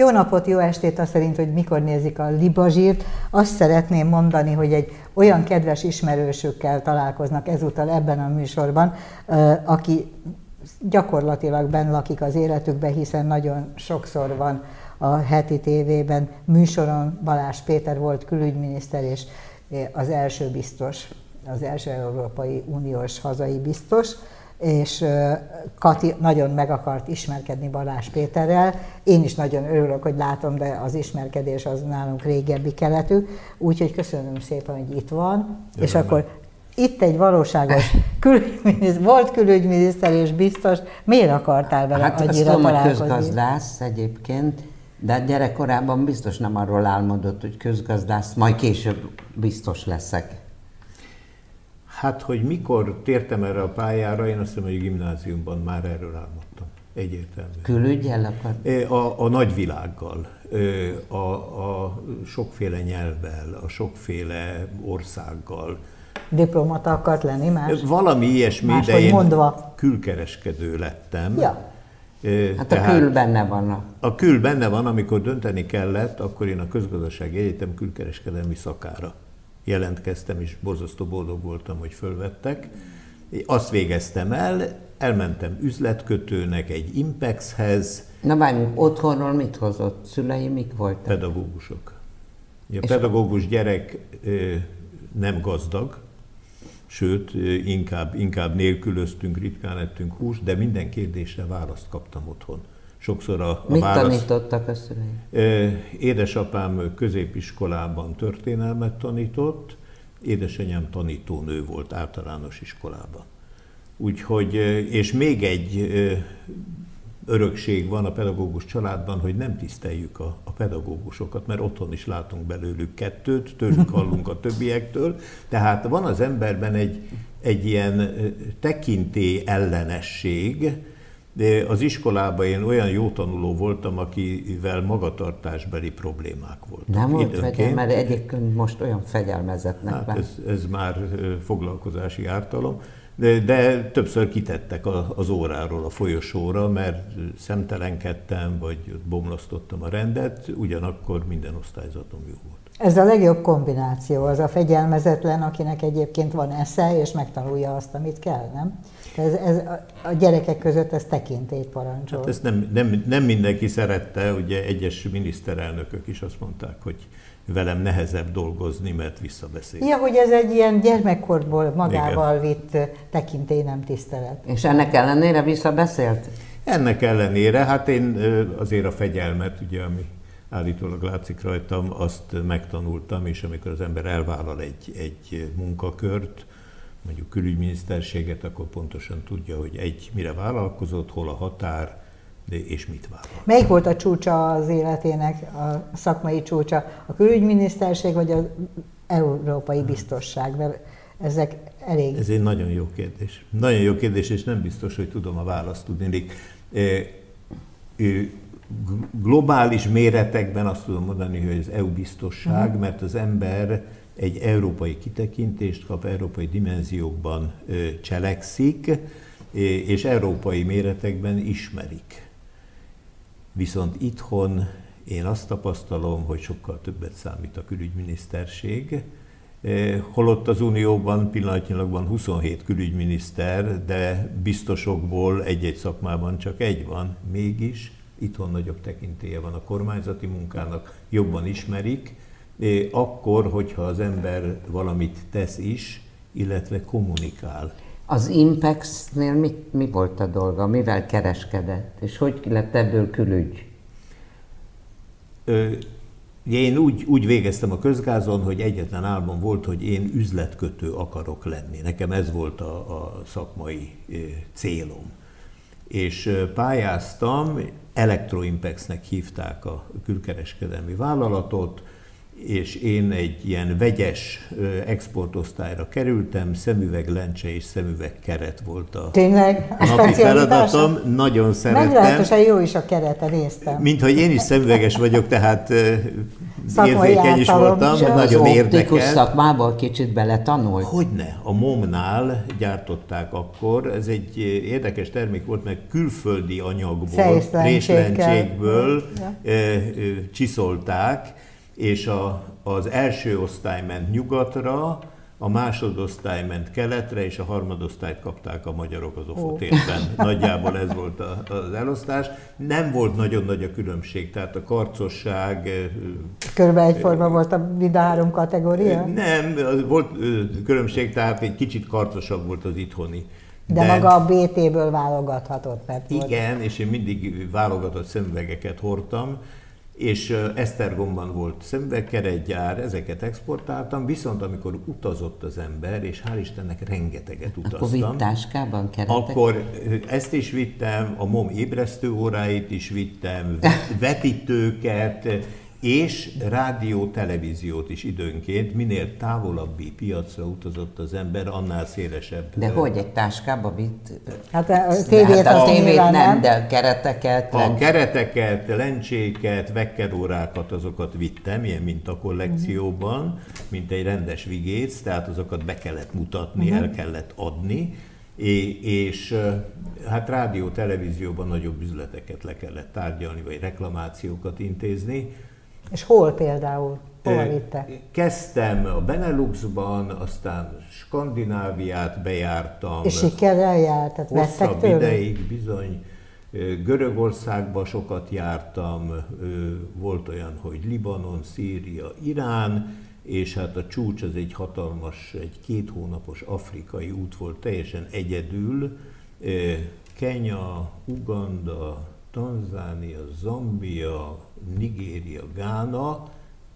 Jó napot, jó estét, azt szerint, hogy mikor nézik a libazsírt. Azt szeretném mondani, hogy egy olyan kedves ismerősökkel találkoznak ezúttal ebben a műsorban, aki gyakorlatilag benn lakik az életükbe, hiszen nagyon sokszor van a heti tévében műsoron Balázs Péter volt külügyminiszter és az első biztos, az első Európai Uniós hazai biztos, és Kati nagyon meg akart ismerkedni Balázs Péterrel. Én is nagyon örülök, hogy látom, de az ismerkedés az nálunk régebbi keletű, úgyhogy köszönöm szépen, hogy itt van. Jön és akkor itt egy valóságos külügyminiszter, volt külügyminiszter és biztos, miért akartál vele hát annyira azt találkozni? hogy közgazdász egyébként, de gyerekkorában biztos nem arról álmodott, hogy közgazdász, majd később biztos leszek. Hát, hogy mikor tértem erre a pályára, én azt hiszem, hogy a gimnáziumban már erről álmodtam. Egyértelműen. Külügyel akar? A, a nagyvilággal, a, a sokféle nyelvvel, a sokféle országgal. Diplomata akart lenni más? Valami ilyesmi, más de én mondva. külkereskedő lettem. Ja. Hát Tehát, a kül benne van. A... a kül benne van, amikor dönteni kellett, akkor én a közgazdasági egyetem külkereskedelmi szakára jelentkeztem, és borzasztó boldog voltam, hogy fölvettek. Azt végeztem el, elmentem üzletkötőnek egy Impexhez. Na várjunk, otthonról mit hozott? Szülei mik voltak? Pedagógusok. A pedagógus gyerek nem gazdag, sőt, inkább, inkább nélkülöztünk, ritkán ettünk húst, de minden kérdésre választ kaptam otthon. Sokszor a, a Mit válasz... tanítottak a szüleim? Édesapám középiskolában történelmet tanított, édesanyám tanítónő volt általános iskolában. Úgyhogy, és még egy örökség van a pedagógus családban, hogy nem tiszteljük a, a pedagógusokat, mert otthon is látunk belőlük kettőt, tőlük hallunk a többiektől. Tehát van az emberben egy, egy ilyen tekinté ellenesség, de az iskolában én olyan jó tanuló voltam, akivel magatartásbeli problémák voltak. Nem volt fegyel, mert egyébként most olyan fegyelmezetnek hát ez, ez már foglalkozási ártalom, de, de többször kitettek a, az óráról a folyosóra, mert szemtelenkedtem, vagy bomlasztottam a rendet, ugyanakkor minden osztályzatom jó volt. Ez a legjobb kombináció, az a fegyelmezetlen, akinek egyébként van esze, és megtanulja azt, amit kell, nem? Ez, ez a gyerekek között ez tekintét parancsol. Hát ezt nem, nem, nem mindenki szerette, ugye egyes miniszterelnökök is azt mondták, hogy velem nehezebb dolgozni, mert visszabeszél. Ja, hogy ez egy ilyen gyermekkorból magával Igen. vitt tekintély nem tisztelet. És ennek ellenére visszabeszélt? Ennek ellenére, hát én azért a fegyelmet, ugye, ami állítólag látszik rajtam, azt megtanultam, és amikor az ember elvállal egy, egy munkakört, mondjuk külügyminiszterséget, akkor pontosan tudja, hogy egy mire vállalkozott, hol a határ, de és mit vállal. Melyik volt a csúcsa az életének, a szakmai csúcsa? A külügyminiszterség vagy az európai biztosság? Mert ezek elég... Ez egy nagyon jó kérdés. Nagyon jó kérdés, és nem biztos, hogy tudom a választ tudni. Globális méretekben azt tudom mondani, hogy az EU biztosság, uh-huh. mert az ember egy európai kitekintést kap, európai dimenziókban cselekszik, és európai méretekben ismerik. Viszont itthon én azt tapasztalom, hogy sokkal többet számít a külügyminiszterség, holott az Unióban pillanatnyilag van 27 külügyminiszter, de biztosokból egy-egy szakmában csak egy van, mégis itthon nagyobb tekintélye van a kormányzati munkának, jobban ismerik, akkor, hogyha az ember valamit tesz is, illetve kommunikál. Az Impex-nél mit, mi volt a dolga? Mivel kereskedett? És hogy lett ebből külügy? Ö, én úgy, úgy végeztem a közgázon, hogy egyetlen álmom volt, hogy én üzletkötő akarok lenni. Nekem ez volt a, a szakmai célom. És pályáztam, Electroimpexnek hívták a külkereskedelmi vállalatot, és én egy ilyen vegyes exportosztályra kerültem, szemüveg lencse és szemüveg keret volt a Tényleg? A napi feladatom. Nagyon szerettem. Meglehetősen jó is a kerete, néztem. Mint hogy én is szemüveges vagyok, tehát Szakmai érzékeny is voltam, az nagyon optikus érdekelt. szakmából kicsit beletanult? Hogyne, a MOM-nál gyártották akkor, ez egy érdekes termék volt, mert külföldi anyagból, részlencsékből Ja. csiszolták, és a, az első osztály ment nyugatra, a másodosztály ment keletre, és a harmadosztályt kapták a magyarok az Ofotérben. Nagyjából ez volt a, az elosztás. Nem volt nagyon nagy a különbség, tehát a karcosság, ö, Körülbelül egyforma volt a mind a három kategória? nem, az volt ö, különbség, tehát egy kicsit karcosabb volt az itthoni. De, maga a BT-ből válogathatott, mert volt. Igen, és én mindig válogatott szemüvegeket hordtam, és Esztergomban volt szemüvegkeretgyár, ezeket exportáltam, viszont amikor utazott az ember, és hál' Istennek rengeteget Akkor utaztam, vitt táskában keretek? akkor ezt is vittem, a MOM ébresztő óráit is vittem, vetítőket, és rádió, televíziót is időnként, minél távolabbi piacra utazott az ember, annál szélesebb. De ö, hogy egy táskába vitt? Hát a De tévét hát a tévét nem, nem. de kereteket, A lencs- kereteket, lencséket, vekkerórákat, azokat vittem, ilyen mint a kollekcióban, mint egy rendes vigéc, tehát azokat be kellett mutatni, el kellett adni, é- és hát rádió, televízióban nagyobb üzleteket le kellett tárgyalni, vagy reklamációkat intézni. És hol például? Hova Ö, vitte? Kezdtem a Beneluxban, aztán Skandináviát bejártam. És sikerrel járt, tehát Hosszabb tőle? ideig bizony. Görögországba sokat jártam, volt olyan, hogy Libanon, Szíria, Irán, és hát a csúcs az egy hatalmas, egy két hónapos afrikai út volt, teljesen egyedül. Kenya, Uganda, Tanzánia, Zambia, Nigéria, Gána,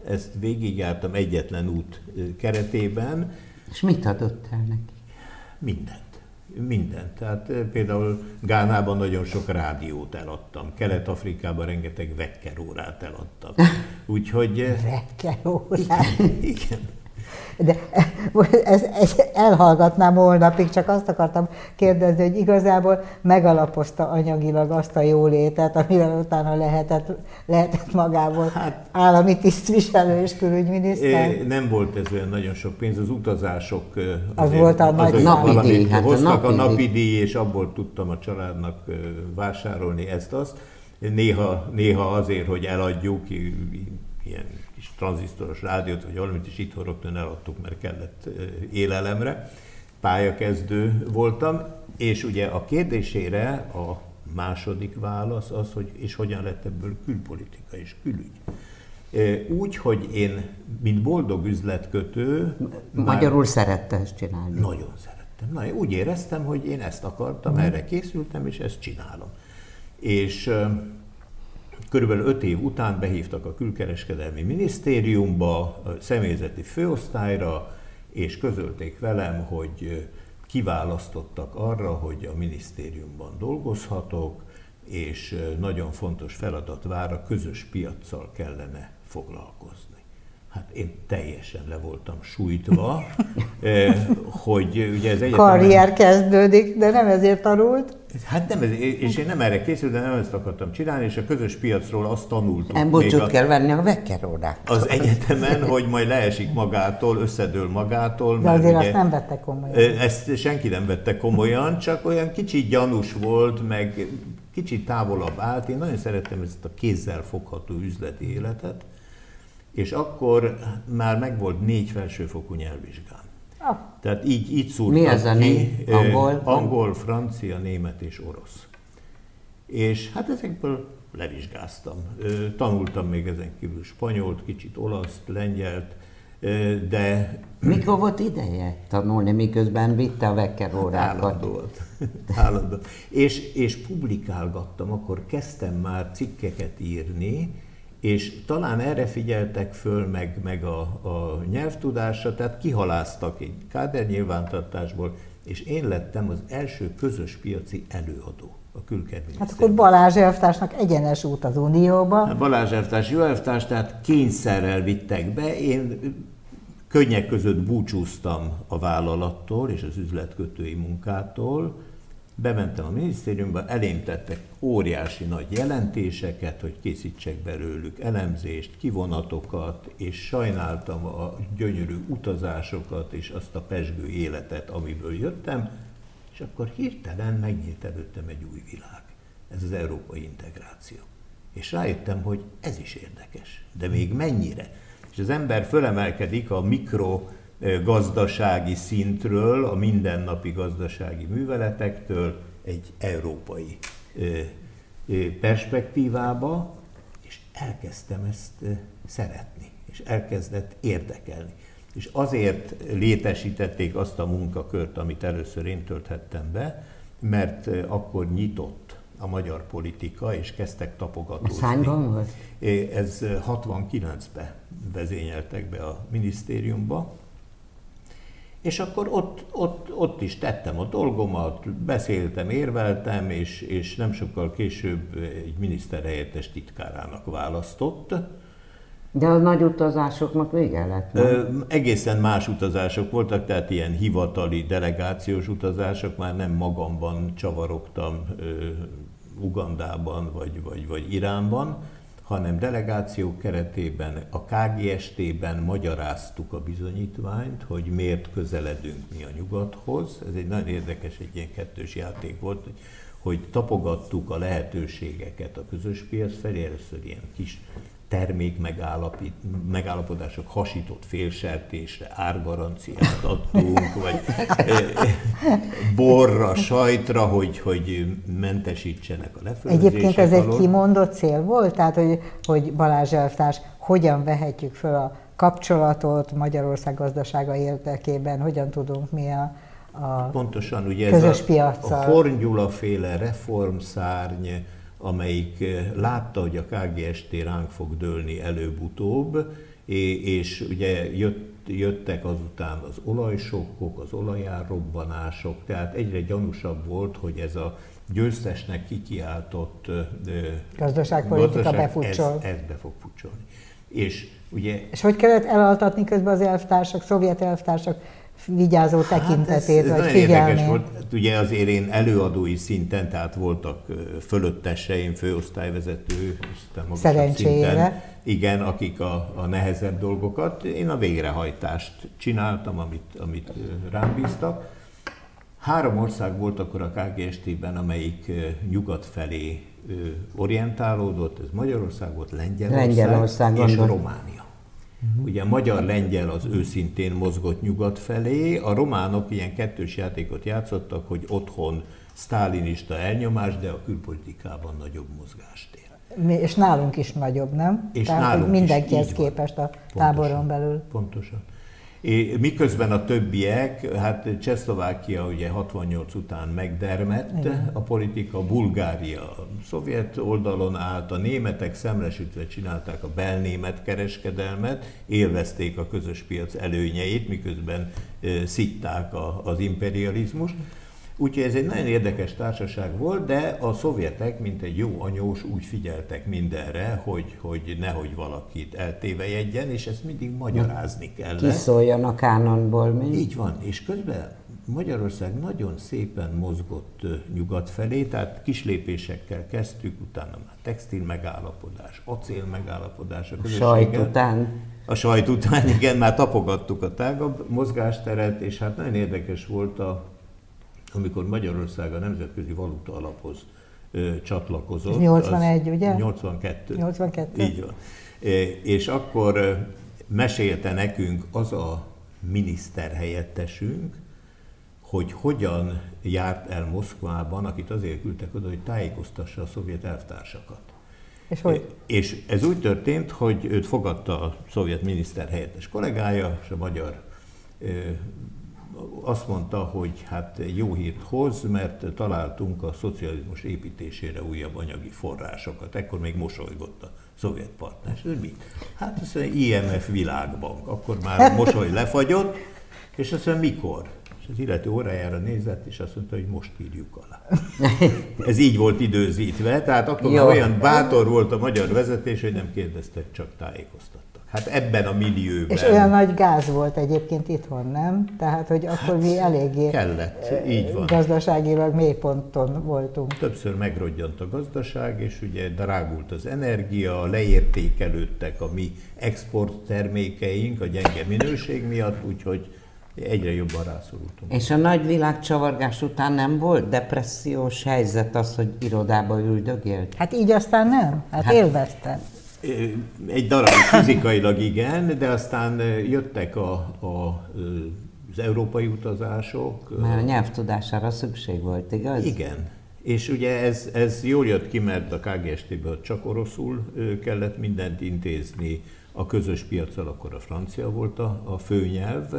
ezt végigjártam egyetlen út keretében, És mit adott el neki? Mindent. Mindent. Tehát eh, például Gánában nagyon sok rádiót eladtam, Kelet-Afrikában rengeteg vekkerórát eladtam. Úgyhogy... Vekkerórát. Igen. De ez, ez elhallgatnám holnapig, csak azt akartam kérdezni, hogy igazából megalapozta anyagilag azt a jólétet, amivel utána lehetett, lehetett magából hát, állami tisztviselő és külügyminiszter. Nem volt ez olyan nagyon sok pénz, az utazások Az volt a nagy. Napi díj, hát a hoztak a napi napi díj. díj, és abból tudtam a családnak vásárolni ezt-azt. Néha, néha azért, hogy eladjuk, ilyen kis tranzisztoros rádiót, vagy valamit is itthon rögtön eladtuk, mert kellett élelemre. Pályakezdő voltam, és ugye a kérdésére a második válasz az, hogy és hogyan lett ebből külpolitika és külügy. Úgy, hogy én, mint boldog üzletkötő, már- Magyarul szerette ezt csinálni. nagyon szerettem. Na, úgy éreztem, hogy én ezt akartam, erre készültem, és ezt csinálom. És körülbelül öt év után behívtak a külkereskedelmi minisztériumba, a személyzeti főosztályra, és közölték velem, hogy kiválasztottak arra, hogy a minisztériumban dolgozhatok, és nagyon fontos feladat vár, a közös piaccal kellene foglalkozni. Hát én teljesen le voltam sújtva, eh, hogy ugye ez egyetemen... Karrier kezdődik, de nem ezért tanult. Hát nem, ez, és én nem erre készültem, de nem ezt akartam csinálni, és a közös piacról azt tanultuk. Nem még búcsút a- kell venni a vekkerórák. az egyetemen, hogy majd leesik magától, összedől magától. De mert azért ugye- azt nem vette komolyan. Ezt senki nem vette komolyan, csak olyan kicsit gyanús volt, meg kicsit távolabb állt. Én nagyon szerettem ezt a kézzel fogható üzleti életet, és akkor már megvolt négy felsőfokú nyelvvizsgám. Ah, Tehát így, így szúrtak Mi az a ki, Angol? Angol, francia, német és orosz. És hát ezekből levizsgáztam. Tanultam még ezen kívül spanyolt, kicsit olaszt, lengyelt, de Mikor volt ideje tanulni, miközben vitte a vekkerórákat? Állandó volt. Állandó. És, és publikálgattam, akkor kezdtem már cikkeket írni, és talán erre figyeltek föl, meg, meg a, a nyelvtudásra, tehát kihaláztak egy káder nyilvántartásból, és én lettem az első közös piaci előadó a hát külkerminisztériumban. akkor Balázs elvtársnak egyenes út az Unióba. Hát Balázs elvtárs, jó elvtárs, tehát kényszerrel vittek be. Én könnyek között búcsúztam a vállalattól és az üzletkötői munkától, bementem a minisztériumba, elém tettek óriási nagy jelentéseket, hogy készítsek belőlük elemzést, kivonatokat, és sajnáltam a gyönyörű utazásokat és azt a pesgő életet, amiből jöttem, és akkor hirtelen megnyílt előttem egy új világ. Ez az európai integráció. És rájöttem, hogy ez is érdekes, de még mennyire. És az ember fölemelkedik a mikro gazdasági szintről, a mindennapi gazdasági műveletektől egy európai perspektívába, és elkezdtem ezt szeretni, és elkezdett érdekelni. És azért létesítették azt a munkakört, amit először én tölthettem be, mert akkor nyitott a magyar politika, és kezdtek tapogatózni. Szányban volt? Ez 69-ben vezényeltek be a minisztériumba, és akkor ott, ott, ott is tettem a dolgomat, beszéltem, érveltem, és, és nem sokkal később egy miniszterhelyettes titkárának választott. De a nagy utazásoknak vége lett, nem? Ö, egészen más utazások voltak, tehát ilyen hivatali, delegációs utazások, már nem magamban csavarogtam ö, Ugandában vagy, vagy, vagy Iránban, hanem delegációk keretében a KGST-ben magyaráztuk a bizonyítványt, hogy miért közeledünk mi a nyugathoz. Ez egy nagyon érdekes, egy ilyen kettős játék volt, hogy tapogattuk a lehetőségeket a közös piac felé, először ilyen kis termék megállapodások hasított félsertésre árgaranciát adtunk, vagy borra, sajtra, hogy, hogy mentesítsenek a lefölözések Egyébként ez alól. egy kimondott cél volt? Tehát, hogy, hogy Balázs elvtárs, hogyan vehetjük föl a kapcsolatot Magyarország gazdasága érdekében, hogyan tudunk mi a, a Pontosan, ugye közös ez a, a Horngyula féle reformszárny, amelyik eh, látta, hogy a KGST ránk fog dőlni előbb-utóbb, és ugye jött, jöttek azután az olajsokkok, az olajárrobbanások, tehát egyre gyanúsabb volt, hogy ez a győztesnek kikiáltott eh, gazdaságpolitika gazdaság, befutsol. Ez, ez be fog futcsolni. És, ugye, és hogy kellett elaltatni közben az elvtársak, szovjet elvtársak vigyázó tekintetét, hát ez, ez vagy figyelmét. volt. Hát ugye azért én előadói szinten, tehát voltak fölötteseim, főosztályvezető, Szerencsére. Szinten, igen, akik a, a nehezebb dolgokat. Én a végrehajtást csináltam, amit, amit rám bíztak. Három ország volt akkor a KGST-ben, amelyik nyugat felé orientálódott, ez Magyarország volt, Lengyelország, Lengyelország és Románia. Uh-huh. Ugye a magyar-lengyel az őszintén mozgott nyugat felé, a románok ilyen kettős játékot játszottak, hogy otthon sztálinista elnyomás, de a külpolitikában nagyobb mozgástér. És nálunk is nagyobb, nem? És Tehát nálunk mindenkihez képest a táboron pontosan, belül. Pontosan. Miközben a többiek, hát Csehszlovákia ugye 68 után megdermett, Igen. a politika, Bulgária a szovjet oldalon állt, a németek szemresütve csinálták a belnémet kereskedelmet, élvezték a közös piac előnyeit, miközben szitták a, az imperializmust. Úgyhogy ez egy nagyon érdekes társaság volt, de a szovjetek, mint egy jó anyós, úgy figyeltek mindenre, hogy, hogy nehogy valakit eltévejegyen, és ezt mindig magyarázni kell. Kiszóljon a kánonból mi? Így van, és közben Magyarország nagyon szépen mozgott nyugat felé, tehát kis lépésekkel kezdtük, utána már textil megállapodás, acél megállapodás. A, a sajt után? A sajt után, igen, már tapogattuk a tágabb mozgásteret, és hát nagyon érdekes volt a amikor Magyarország a Nemzetközi Valuta Alaphoz csatlakozott. Ez 81, az ugye? 82. 82. Így van. És akkor mesélte nekünk az a miniszterhelyettesünk, hogy hogyan járt el Moszkvában, akit azért küldtek oda, hogy tájékoztassa a szovjet elvtársakat. És, hogy? és ez úgy történt, hogy őt fogadta a szovjet miniszterhelyettes kollégája, és a magyar azt mondta, hogy hát jó hírt hoz, mert találtunk a szocializmus építésére újabb anyagi forrásokat. Ekkor még mosolygott a szovjet partner. Ő mit? Hát azt mondja, IMF világbank. Akkor már a mosoly lefagyott, és azt mondja, mikor? És az illető órájára nézett, és azt mondta, hogy most írjuk alá. Ez így volt időzítve, tehát akkor már olyan bátor volt a magyar vezetés, hogy nem kérdeztek, csak tájékoztattak. Hát ebben a millióban. És olyan nagy gáz volt egyébként itthon, nem? Tehát, hogy akkor mi hát, eléggé kellett, így van. gazdaságilag mélyponton voltunk. Többször megrodjant a gazdaság, és ugye drágult az energia, leértékelődtek a mi export termékeink a gyenge minőség miatt, úgyhogy egyre jobban rászorultunk. És a nagy világcsavargás után nem volt depressziós helyzet az, hogy irodába üldögélt? Hát így aztán nem, hát, hát élveztem. Egy darab fizikailag igen, de aztán jöttek a, a, az európai utazások. Már a nyelvtudására szükség volt, igaz? Igen. És ugye ez, ez jól jött ki, mert a KGST-ből csak oroszul kellett mindent intézni, a közös piacsal akkor a francia volt a, a főnyelv,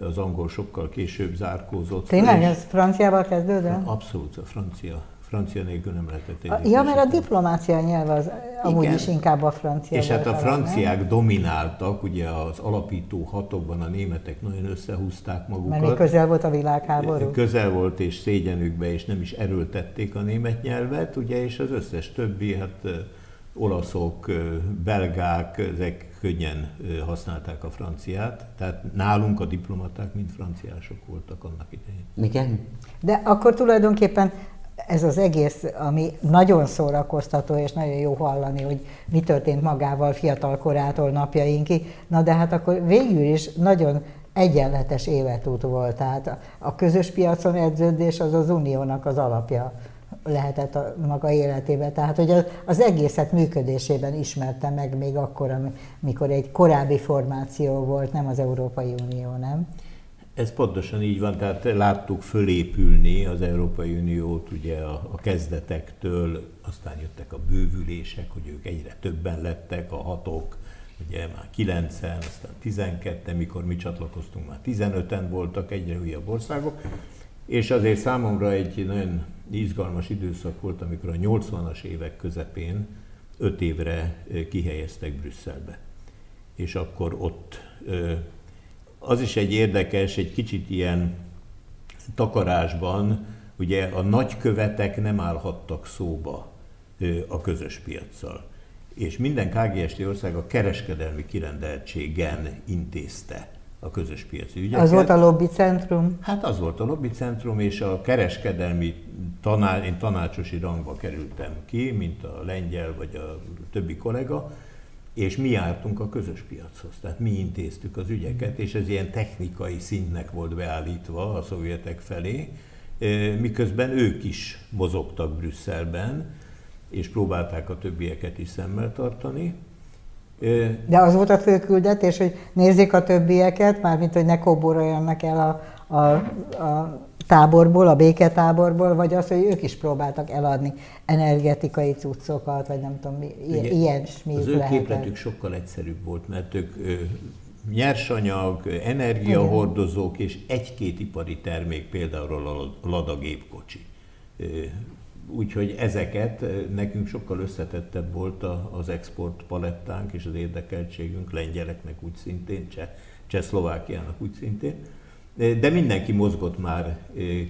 az angol sokkal később zárkózott. Tényleg ez franciával kezdődött? Abszolút, a francia francia nélkül nem lehetett egy. Ja, mert a diplomácia nyelv az amúgy Igen. is inkább a francia És hát a franciák nem? domináltak, ugye az alapító hatokban a németek nagyon összehúzták magukat. Mert közel volt a világháború. Közel volt és szégyenükbe, és nem is erőltették a német nyelvet, ugye, és az összes többi, hát olaszok, belgák, ezek könnyen használták a franciát, tehát nálunk a diplomaták mind franciások voltak annak idején. Igen. De akkor tulajdonképpen ez az egész, ami nagyon szórakoztató, és nagyon jó hallani, hogy mi történt magával fiatal korától napjainkig. Na de hát akkor végül is nagyon egyenletes életút volt. Tehát a közös piacon edződés az az uniónak az alapja lehetett a maga életében. Tehát, hogy az egészet működésében ismerte meg még akkor, amikor egy korábbi formáció volt, nem az Európai Unió, nem? Ez pontosan így van, tehát láttuk fölépülni az Európai Uniót ugye a, a kezdetektől, aztán jöttek a bővülések, hogy ők egyre többen lettek, a hatok, ugye már 9 aztán 12 mikor mi csatlakoztunk, már 15-en voltak egyre újabb országok, és azért számomra egy nagyon izgalmas időszak volt, amikor a 80-as évek közepén 5 évre kihelyeztek Brüsszelbe. És akkor ott az is egy érdekes, egy kicsit ilyen takarásban, ugye a nagykövetek nem állhattak szóba a közös piaccal. És minden KGST ország a kereskedelmi kirendeltségen intézte a közös piaci ügyeket. Az volt a lobbycentrum? Hát az volt a lobbycentrum, és a kereskedelmi taná, én tanácsosi rangba kerültem ki, mint a lengyel vagy a többi kollega, és mi jártunk a közös piachoz, tehát mi intéztük az ügyeket, és ez ilyen technikai szintnek volt beállítva a szovjetek felé, miközben ők is mozogtak Brüsszelben, és próbálták a többieket is szemmel tartani. De az volt a fő küldetés, hogy nézzék a többieket, mármint hogy ne kóboroljanak el a, a, a táborból, a béketáborból, vagy az, hogy ők is próbáltak eladni energetikai cuccokat, vagy nem tudom, Ugye, ilyen mi Az ő képletük sokkal egyszerűbb volt, mert ők ö, nyersanyag, energiahordozók és egy-két ipari termék, például a Lada gépkocsi. Úgyhogy ezeket nekünk sokkal összetettebb volt az export palettánk és az érdekeltségünk, lengyeleknek úgy szintén, Cseh, Csehszlovákiának úgy szintén. De mindenki mozgott már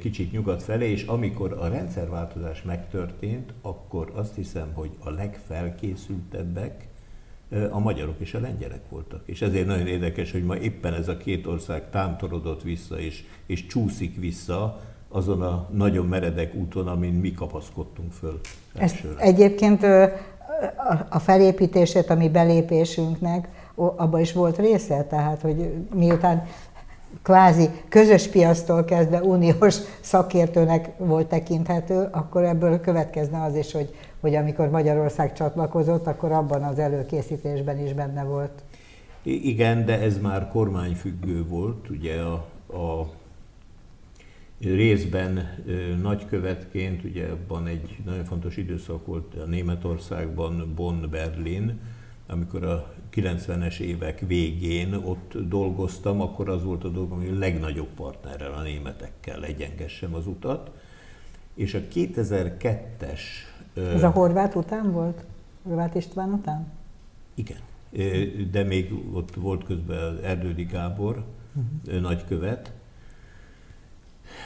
kicsit nyugat felé, és amikor a rendszerváltozás megtörtént, akkor azt hiszem, hogy a legfelkészültebbek a magyarok és a lengyelek voltak. És ezért nagyon érdekes, hogy ma éppen ez a két ország támtorodott vissza, és, és csúszik vissza azon a nagyon meredek úton, amin mi kapaszkodtunk föl. Ez egyébként a felépítését, a mi belépésünknek, abban is volt része, tehát hogy miután kvázi közös piasztól kezdve uniós szakértőnek volt tekinthető, akkor ebből következne az is, hogy, hogy amikor Magyarország csatlakozott, akkor abban az előkészítésben is benne volt. Igen, de ez már kormányfüggő volt, ugye a, a részben nagykövetként, ugye abban egy nagyon fontos időszak volt a Németországban, Bonn-Berlin, amikor a 90-es évek végén ott dolgoztam, akkor az volt a dolgom, hogy a legnagyobb partnerrel, a németekkel egyengessem az utat. És a 2002-es... Ez a horvát után volt? Horvát István után? Igen. De még ott volt közben Erdődi Gábor, uh-huh. nagykövet.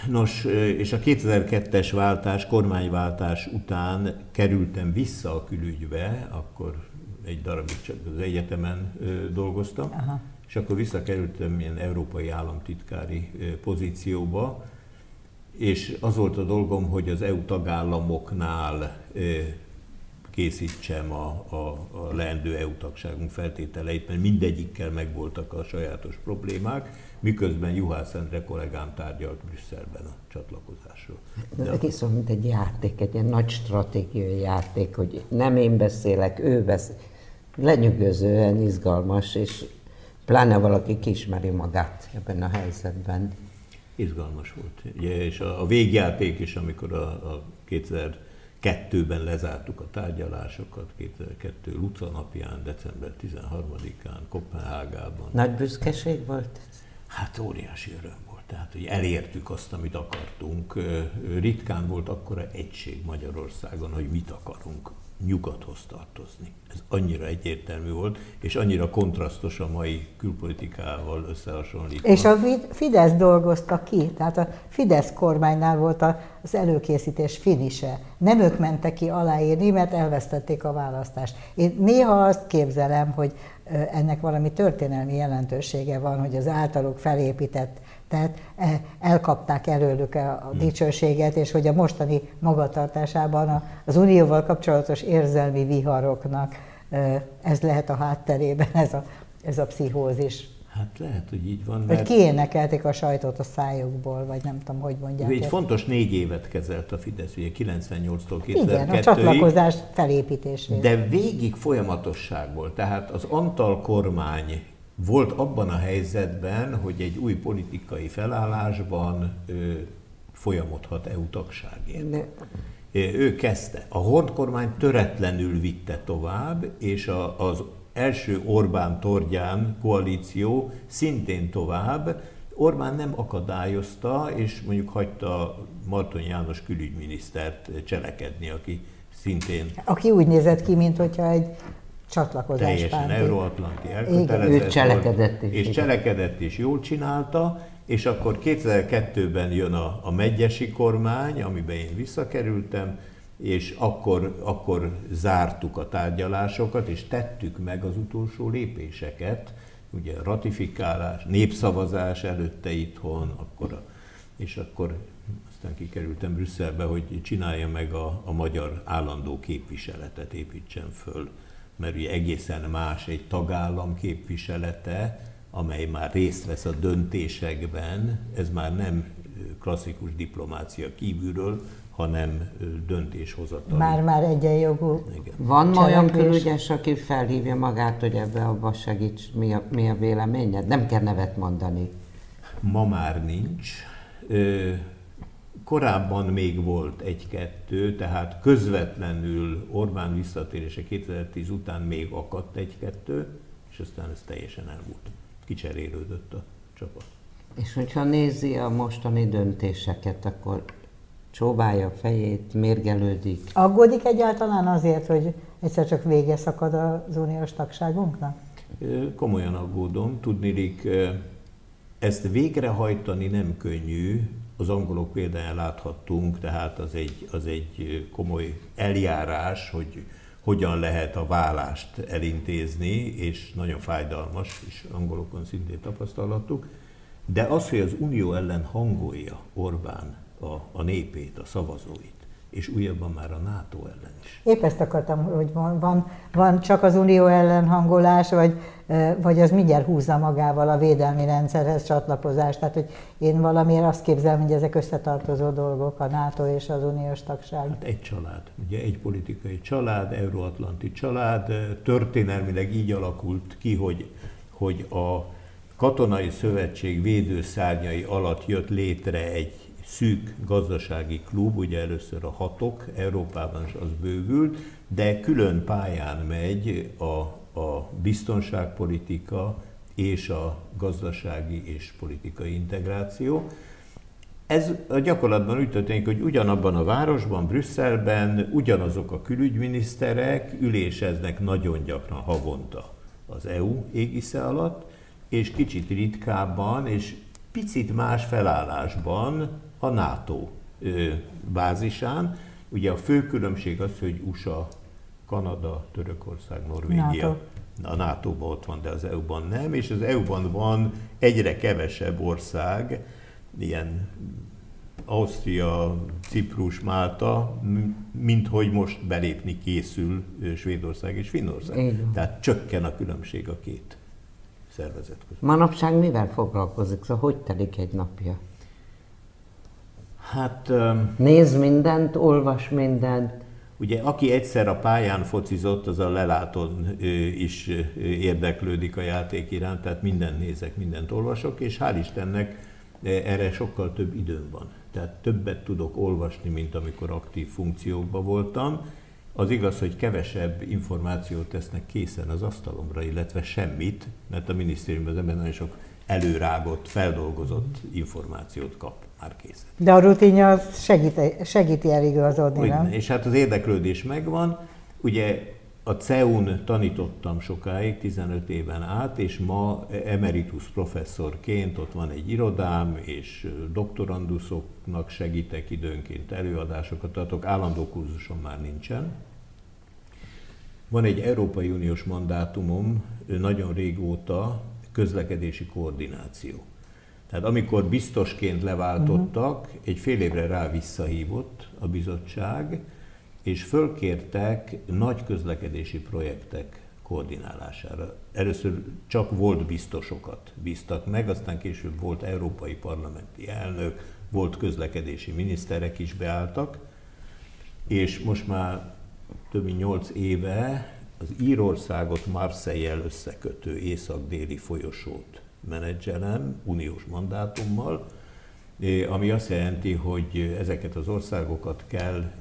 Nos, és a 2002-es váltás, kormányváltás után kerültem vissza a külügybe, akkor egy darabig csak az egyetemen dolgoztam, Aha. és akkor visszakerültem ilyen európai államtitkári pozícióba, és az volt a dolgom, hogy az EU tagállamoknál készítsem a, a, a leendő EU tagságunk feltételeit, mert mindegyikkel megvoltak a sajátos problémák, miközben Juhász Endre kollégám tárgyalt Brüsszelben a csatlakozásról. De egész olyan, mint egy játék, egy ilyen nagy stratégiai játék, hogy nem én beszélek, ő beszél. Lenyűgözően izgalmas, és pláne valaki kismeri magát ebben a helyzetben. Izgalmas volt. Ugye, és a, a végjáték is, amikor a, a 2002-ben lezártuk a tárgyalásokat, 2002 Luca napján, december 13-án, Kopenhágában. Nagy büszkeség volt? Hát óriási öröm volt. Tehát, hogy elértük azt, amit akartunk. Ritkán volt akkora egység Magyarországon, hogy mit akarunk nyugathoz tartozni. Ez annyira egyértelmű volt, és annyira kontrasztos a mai külpolitikával összehasonlítva. És a Fidesz dolgozta ki, tehát a Fidesz kormánynál volt az előkészítés finise. Nem ők mentek ki aláírni, mert elvesztették a választást. Én néha azt képzelem, hogy ennek valami történelmi jelentősége van, hogy az általuk felépített tehát e, elkapták előlük a hmm. dicsőséget, és hogy a mostani magatartásában az unióval kapcsolatos érzelmi viharoknak ez lehet a hátterében, ez a, ez a pszihózis. Hát lehet, hogy így van. Mert... Hogy kiénekelték a sajtot a szájukból, vagy nem tudom, hogy mondják. Egy fontos négy évet kezelt a Fidesz, ugye 98-tól 2002 Igen, a csatlakozás felépítésére. De végig folyamatosság volt. Tehát az Antal kormány volt abban a helyzetben, hogy egy új politikai felállásban ő folyamodhat EU tagságért. De... Ő kezdte. A Hord kormány töretlenül vitte tovább, és a, az első Orbán Tordján koalíció szintén tovább. Orbán nem akadályozta, és mondjuk hagyta Marton János külügyminisztert cselekedni, aki szintén... Aki úgy nézett ki, mint hogyha egy csatlakozás Teljesen párti. euróatlanti elkötelezett ő cselekedett is. És cselekedett is, jól csinálta, és akkor 2002-ben jön a, a megyesi kormány, amiben én visszakerültem, és akkor, akkor zártuk a tárgyalásokat, és tettük meg az utolsó lépéseket, ugye ratifikálás, népszavazás előtte itthon, akkor a, és akkor aztán kikerültem Brüsszelbe, hogy csinálja meg a, a magyar állandó képviseletet, építsen föl mert ugye egészen más egy tagállam képviselete, amely már részt vesz a döntésekben, ez már nem klasszikus diplomácia kívülről, hanem döntéshozatal. Már-már egyenjogú. Igen. Van ma olyan külügyes, aki felhívja magát, hogy ebbe abba segíts, mi a, mi a véleményed? Nem kell nevet mondani. Ma már nincs. Korábban még volt egy-kettő, tehát közvetlenül Orbán visszatérése 2010 után még akadt egy-kettő, és aztán ez teljesen elmúlt. Kicserélődött a csapat. És hogyha nézi a mostani döntéseket, akkor csóválja a fejét, mérgelődik. Aggódik egyáltalán azért, hogy egyszer csak vége szakad az uniós tagságunknak? Komolyan aggódom. Tudnilik, ezt végrehajtani nem könnyű, az angolok példáján láthattunk, tehát az egy, az egy komoly eljárás, hogy hogyan lehet a vállást elintézni, és nagyon fájdalmas, és angolokon szintén tapasztalhattuk. De az, hogy az Unió ellen hangolja Orbán a, a népét, a szavazóit, és újabban már a NATO ellen is. Épp ezt akartam, hogy van, van, van csak az Unió ellen hangolás, vagy, vagy az mindjárt húzza magával a védelmi rendszerhez csatlakozást. Tehát, hogy én valamiért azt képzelem, hogy ezek összetartozó dolgok, a NATO és az uniós tagság. Hát egy család, ugye egy politikai család, euróatlanti család, történelmileg így alakult ki, hogy, hogy a katonai szövetség védőszárnyai alatt jött létre egy szűk gazdasági klub, ugye először a hatok, Európában is az bővült, de külön pályán megy a, a biztonságpolitika és a gazdasági és politikai integráció. Ez a gyakorlatban úgy történik, hogy ugyanabban a városban, Brüsszelben ugyanazok a külügyminiszterek üléseznek nagyon gyakran havonta az EU égisze alatt, és kicsit ritkábban, és picit más felállásban a NATO bázisán. Ugye a fő különbség az, hogy USA Kanada, Törökország, Norvégia. NATO. A NATO-ban ott van, de az EU-ban nem, és az EU-ban van egyre kevesebb ország, ilyen Ausztria, Ciprus, Málta, mint hogy most belépni készül Svédország és Finnország. Igen. Tehát csökken a különbség a két szervezet között. Manapság mivel foglalkozik? Szóval hogy telik egy napja? Hát... Néz mindent, olvas mindent. Ugye aki egyszer a pályán focizott, az a leláton is érdeklődik a játék iránt, tehát mindent nézek, mindent olvasok, és hál' Istennek erre sokkal több időm van. Tehát többet tudok olvasni, mint amikor aktív funkciókban voltam. Az igaz, hogy kevesebb információt tesznek készen az asztalomra, illetve semmit, mert a minisztériumban az ember nagyon sok előrágott, feldolgozott információt kap már készen. De a rutinja az segíti, segíti eligazodni, nem? És hát az érdeklődés megvan. Ugye a CEUN tanítottam sokáig, 15 éven át, és ma emeritus professzorként ott van egy irodám, és doktoranduszoknak segítek időnként, előadásokat tartok, állandó kurzusom már nincsen. Van egy Európai Uniós mandátumom nagyon régóta, közlekedési koordináció. Tehát amikor biztosként leváltottak, uh-huh. egy fél évre rá visszahívott a bizottság, és fölkértek nagy közlekedési projektek koordinálására. Először csak volt biztosokat bíztak meg, aztán később volt európai parlamenti elnök, volt közlekedési miniszterek is beálltak, és most már több mint nyolc éve az Írországot Marseille-el összekötő észak-déli folyosót menedzselem, uniós mandátummal, ami azt jelenti, hogy ezeket az országokat kell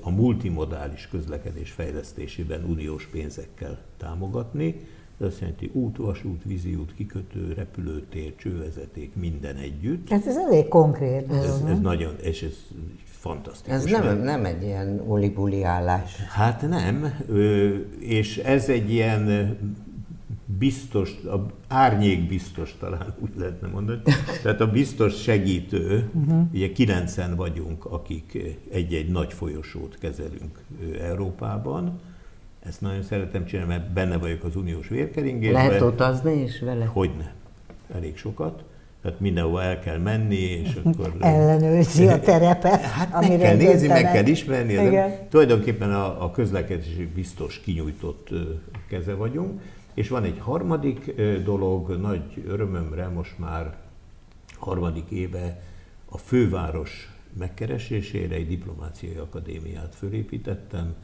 a multimodális közlekedés fejlesztésében uniós pénzekkel támogatni. Ez azt jelenti út, vasút, víziút, kikötő, repülőtér, csővezeték, minden együtt. Ez, ez elég konkrét. Ez, ez nagyon, és ez fantasztikus. Ez nem, nem egy ilyen olibuli állás. Hát nem, és ez egy ilyen biztos, a árnyék biztos talán úgy lehetne mondani, tehát a biztos segítő, uh-huh. ugye kilencen vagyunk, akik egy-egy nagy folyosót kezelünk Európában, ezt nagyon szeretem csinálni, mert benne vagyok az uniós vérkeringésben. Lehet utazni is vele? Hogyne. Elég sokat. Tehát mindenhova el kell menni, és akkor... Ellenőrzi a terepet, Hát meg kell nézni, meg kell ismerni. Igen. Tulajdonképpen a, a közlekedési biztos kinyújtott keze vagyunk. És van egy harmadik dolog, nagy örömömre most már harmadik éve a főváros megkeresésére egy diplomáciai akadémiát fölépítettem,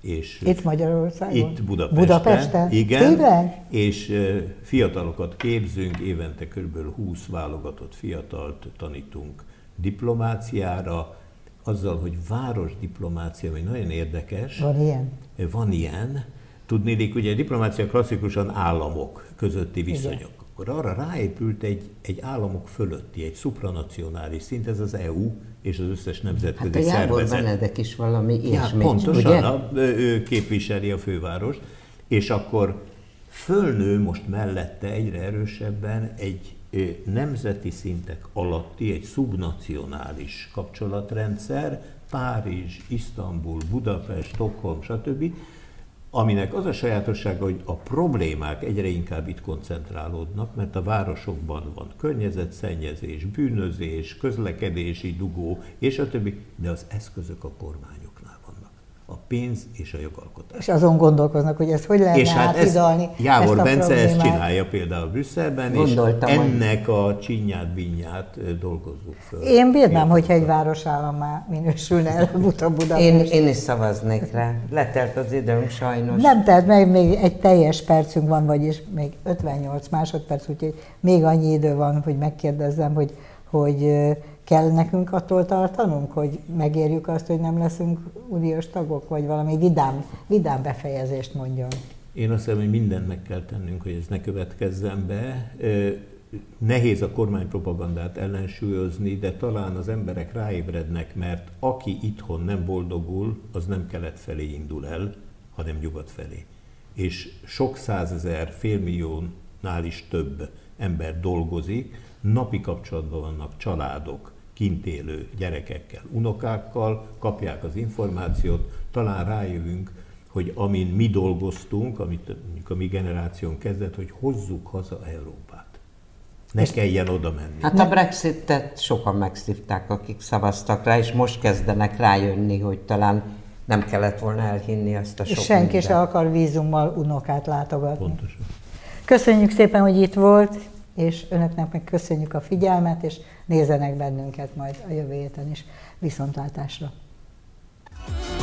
és itt Magyarországon? Itt Budapesten. Budapesten? Igen. Tényleg? És fiatalokat képzünk, évente kb. 20 válogatott fiatalt tanítunk diplomáciára, azzal, hogy városdiplomácia, ami nagyon érdekes. Van ilyen? Van ilyen, Tudnélik, ugye a diplomácia klasszikusan államok közötti viszonyok. Igen. Akkor arra ráépült egy, egy államok fölötti, egy supranacionális szint, ez az EU és az összes nemzetközi hát a szervezet. Benedek is valami ilyesmi, ja, pontosan, ugye? A, ő képviseli a fővárost, és akkor fölnő most mellette egyre erősebben egy nemzeti szintek alatti, egy szubnacionális kapcsolatrendszer, Párizs, Isztambul, Budapest, Stockholm, stb., aminek az a sajátossága, hogy a problémák egyre inkább itt koncentrálódnak, mert a városokban van környezetszennyezés, bűnözés, közlekedési dugó, és a többi, de az eszközök a kormányoknál vannak. A pénz és a jogalkotás. És azon gondolkoznak, hogy ezt hogy lehetne és hát átidalni. Ezt, Jávor ezt Bence problémát. ezt csinálja például Brüsszelben, Gondoltam, és ennek a csinyát, binyát dolgozzuk föl. Én bírnám, hogyha egy városállammá minősülne előbb-utóbb Budapest. Én, én is szavaznék rá. Letelt az időm sajnos. Nem telt meg, még egy teljes percünk van, vagyis még 58 másodperc, úgyhogy még annyi idő van, hogy megkérdezzem, hogy, hogy kell nekünk attól tartanunk, hogy megérjük azt, hogy nem leszünk uniós tagok, vagy valami vidám, vidám befejezést mondjon? Én azt hiszem, hogy mindent meg kell tennünk, hogy ez ne következzen be. Nehéz a kormánypropagandát ellensúlyozni, de talán az emberek ráébrednek, mert aki itthon nem boldogul, az nem kelet felé indul el, hanem nyugat felé. És sok százezer, félmilliónál is több ember dolgozik, napi kapcsolatban vannak családok, kint élő gyerekekkel, unokákkal, kapják az információt, talán rájövünk, hogy amin mi dolgoztunk, amit a mi generáción kezdett, hogy hozzuk haza Európát. Ne és kelljen oda menni. Hát a Brexitet sokan megszívták, akik szavaztak rá, és most kezdenek rájönni, hogy talán nem kellett volna elhinni azt a sok És senki mindent. se akar vízummal unokát látogatni. Pontosan. Köszönjük szépen, hogy itt volt, és önöknek meg köszönjük a figyelmet, és nézzenek bennünket majd a jövő héten is. Viszontlátásra! thank you